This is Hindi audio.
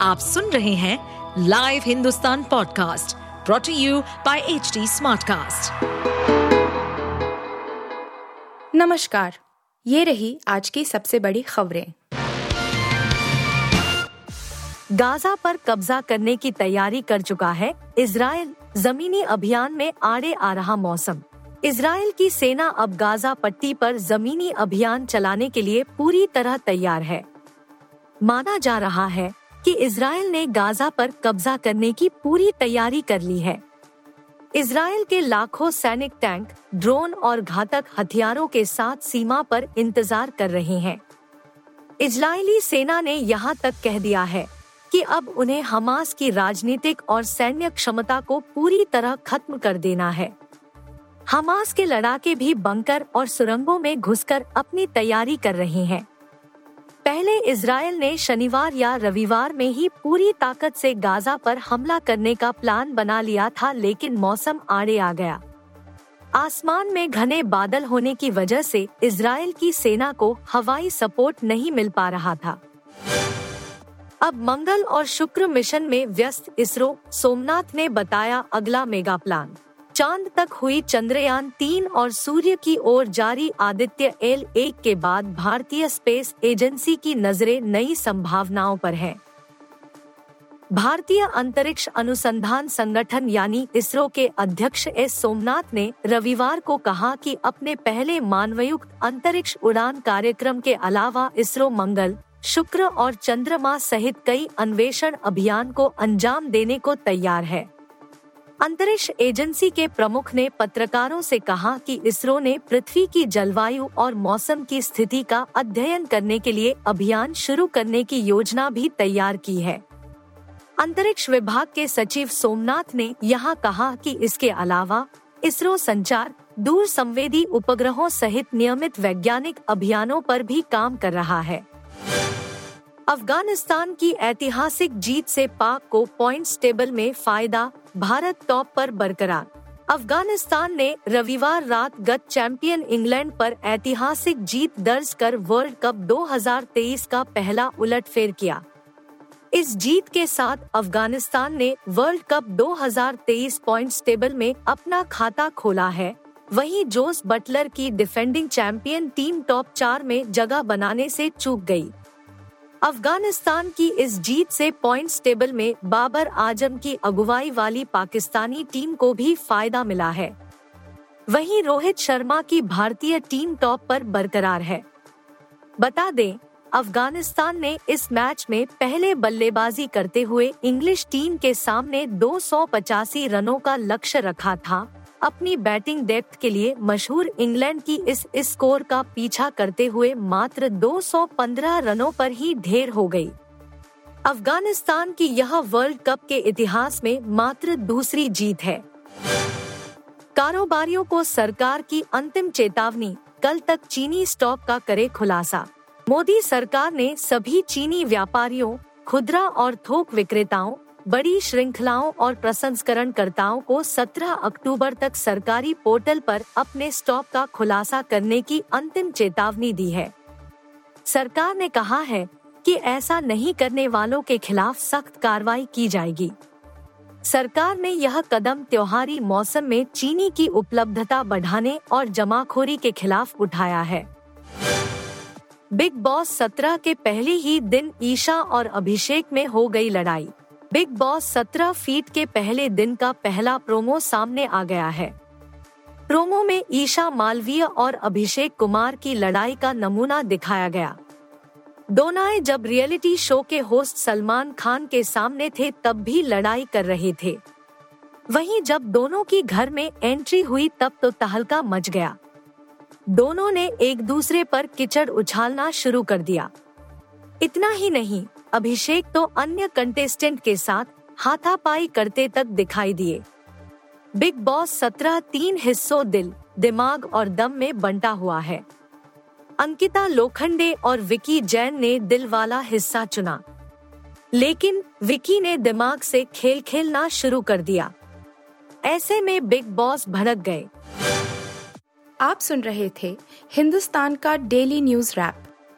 आप सुन रहे हैं live Hindustan podcast brought to you by H smartcast. नमस्कार, ये रही आज की सबसे बड़ी खबरें। गाजा पर कब्जा करने की तैयारी कर चुका है इसराइल जमीनी अभियान में आड़े आ रहा मौसम। इसराइल की सेना अब गाजा पट्टी पर जमीनी अभियान चलाने के लिए पूरी तरह तैयार है। माना जा रहा है कि इसराइल ने गाजा पर कब्जा करने की पूरी तैयारी कर ली है। इसराइल के लाखों सैनिक टैंक, ड्रोन और घातक हथियारों के साथ सीमा पर इंतज़ार कर रहे हैं। इजरायली सेना ने यहाँ तक कह दिया है कि अब उन्हें हमास की राजनीतिक और सैन्य क्षमता को पूरी तरह खत्म कर देना है। हमास के लड़ाके भी बंकर और सुरंगों में घुसकर अपनी तैयारी कर रहे हैं। पहले इसराइल ने शनिवार या रविवार में ही पूरी ताकत से गाजा पर हमला करने का प्लान बना लिया था, लेकिन मौसम आड़े आ गया। आसमान में घने बादल होने की वजह से इसराइल की सेना को हवाई सपोर्ट नहीं मिल पा रहा था। अब मंगल और शुक्र मिशन में व्यस्त इसरो, सोमनाथ ने बताया अगला मेगा प्लान। चाँद तक हुई चंद्रयान तीन और सूर्य की ओर जारी आदित्य एल एक के बाद भारतीय स्पेस एजेंसी की नज़रें नई संभावनाओं पर हैं। भारतीय अंतरिक्ष अनुसंधान संगठन यानी इसरो के अध्यक्ष एस सोमनाथ ने रविवार को कहा कि अपने पहले मानवयुक्त अंतरिक्ष उड़ान कार्यक्रम के अलावा इसरो मंगल, शुक्र और चंद्रमा सहित कई अन्वेषण अभियान को अंजाम देने को तैयार है अंतरिक्ष एजेंसी के प्रमुख ने पत्रकारों से कहा कि इसरो ने पृथ्वी की जलवायु और मौसम की स्थिति का अध्ययन करने के लिए अभियान शुरू करने की योजना भी तैयार की है। अंतरिक्ष विभाग के सचिव सोमनाथ ने यहाँ कहा कि इसके अलावा इसरो संचार दूर संवेदी उपग्रहों सहित नियमित वैज्ञानिक अभियानों पर भी काम कर रहा है। अफ़गानिस्तान की ऐतिहासिक जीत से पाक को पॉइंट्स टेबल में फ़ायदा, भारत टॉप पर बरकरार। अफ़गानिस्तान ने रविवार रात गत चैंपियन इंग्लैंड पर ऐतिहासिक जीत दर्ज कर वर्ल्ड कप 2023 का पहला उलटफेर किया। इस जीत के साथ अफ़गानिस्तान ने वर्ल्ड कप 2023 पॉइंट्स टेबल में अपना खाता खोला है। वहीं जोस बटलर की डिफेंडिंग चैंपियन टीम टॉप चार में जगह बनाने से चूक गई। अफ़गानिस्तान की इस जीत से पॉइंट्स टेबल में बाबर आज़म की अगुवाई वाली पाकिस्तानी टीम को भी फ़ायदा मिला है। वहीं रोहित शर्मा की भारतीय टीम टॉप पर बरकरार है। बता दें, अफ़गानिस्तान ने इस मैच में पहले बल्लेबाजी करते हुए इंग्लिश टीम के सामने दो सौ पचासी रनों का लक्ष्य रखा था। अपनी बैटिंग डेप्थ के लिए मशहूर इंग्लैंड की इस स्कोर का पीछा करते हुए मात्र 215 रनों पर ही ढेर हो गई। अफ़गानिस्तान की यह वर्ल्ड कप के इतिहास में मात्र दूसरी जीत है कारोबारियों को सरकार की अंतिम चेतावनी, कल तक चीनी स्टॉक का करे खुलासा मोदी सरकार ने सभी चीनी व्यापारियों, खुदरा और थोक विक्रेताओं बड़ी श्रृंखलाओं और प्रसंस्करणकर्ताओं को 17 अक्टूबर तक सरकारी पोर्टल पर अपने स्टॉक का खुलासा करने की अंतिम चेतावनी दी है। सरकार ने कहा है कि ऐसा नहीं करने वालों के खिलाफ सख्त कार्रवाई की जाएगी। सरकार ने यह कदम त्योहारी मौसम में चीनी की उपलब्धता बढ़ाने और जमाखोरी के खिलाफ उठाया है। बिग बॉस सत्रह के पहले ही दिन ईशा और अभिषेक में हो गई लड़ाई। बिग बॉस सत्रह फीट के पहले दिन का पहला प्रोमो सामने आ गया है। प्रोमो में ईशा मालवीय और अभिषेक कुमार की लड़ाई का नमूना दिखाया गया। दोनाए जब रियलिटी शो के होस्ट सलमान खान के सामने थे, तब भी लड़ाई कर रहे थे। वहीं जब दोनों की घर में एंट्री हुई, तब तो तहलका मच गया। दोनों ने एक दूसरे पर किचड़ उछालना शुरू कर दिया। इतना ही नहीं अभिषेक तो अन्य कंटेस्टेंट के साथ हाथापाई करते तक दिखाई दिए। बिग बॉस सत्रह तीन हिस्सों दिल, दिमाग और दम में बंटा हुआ है। अंकिता लोखंडे और विकी जैन ने दिल वाला हिस्सा चुना। लेकिन विकी ने दिमाग से खेल खेलना शुरू कर दिया। ऐसे में बिग बॉस भड़क गए। आप सुन रहे थे हिंदुस्तान का डेली न्यूज़ रैप।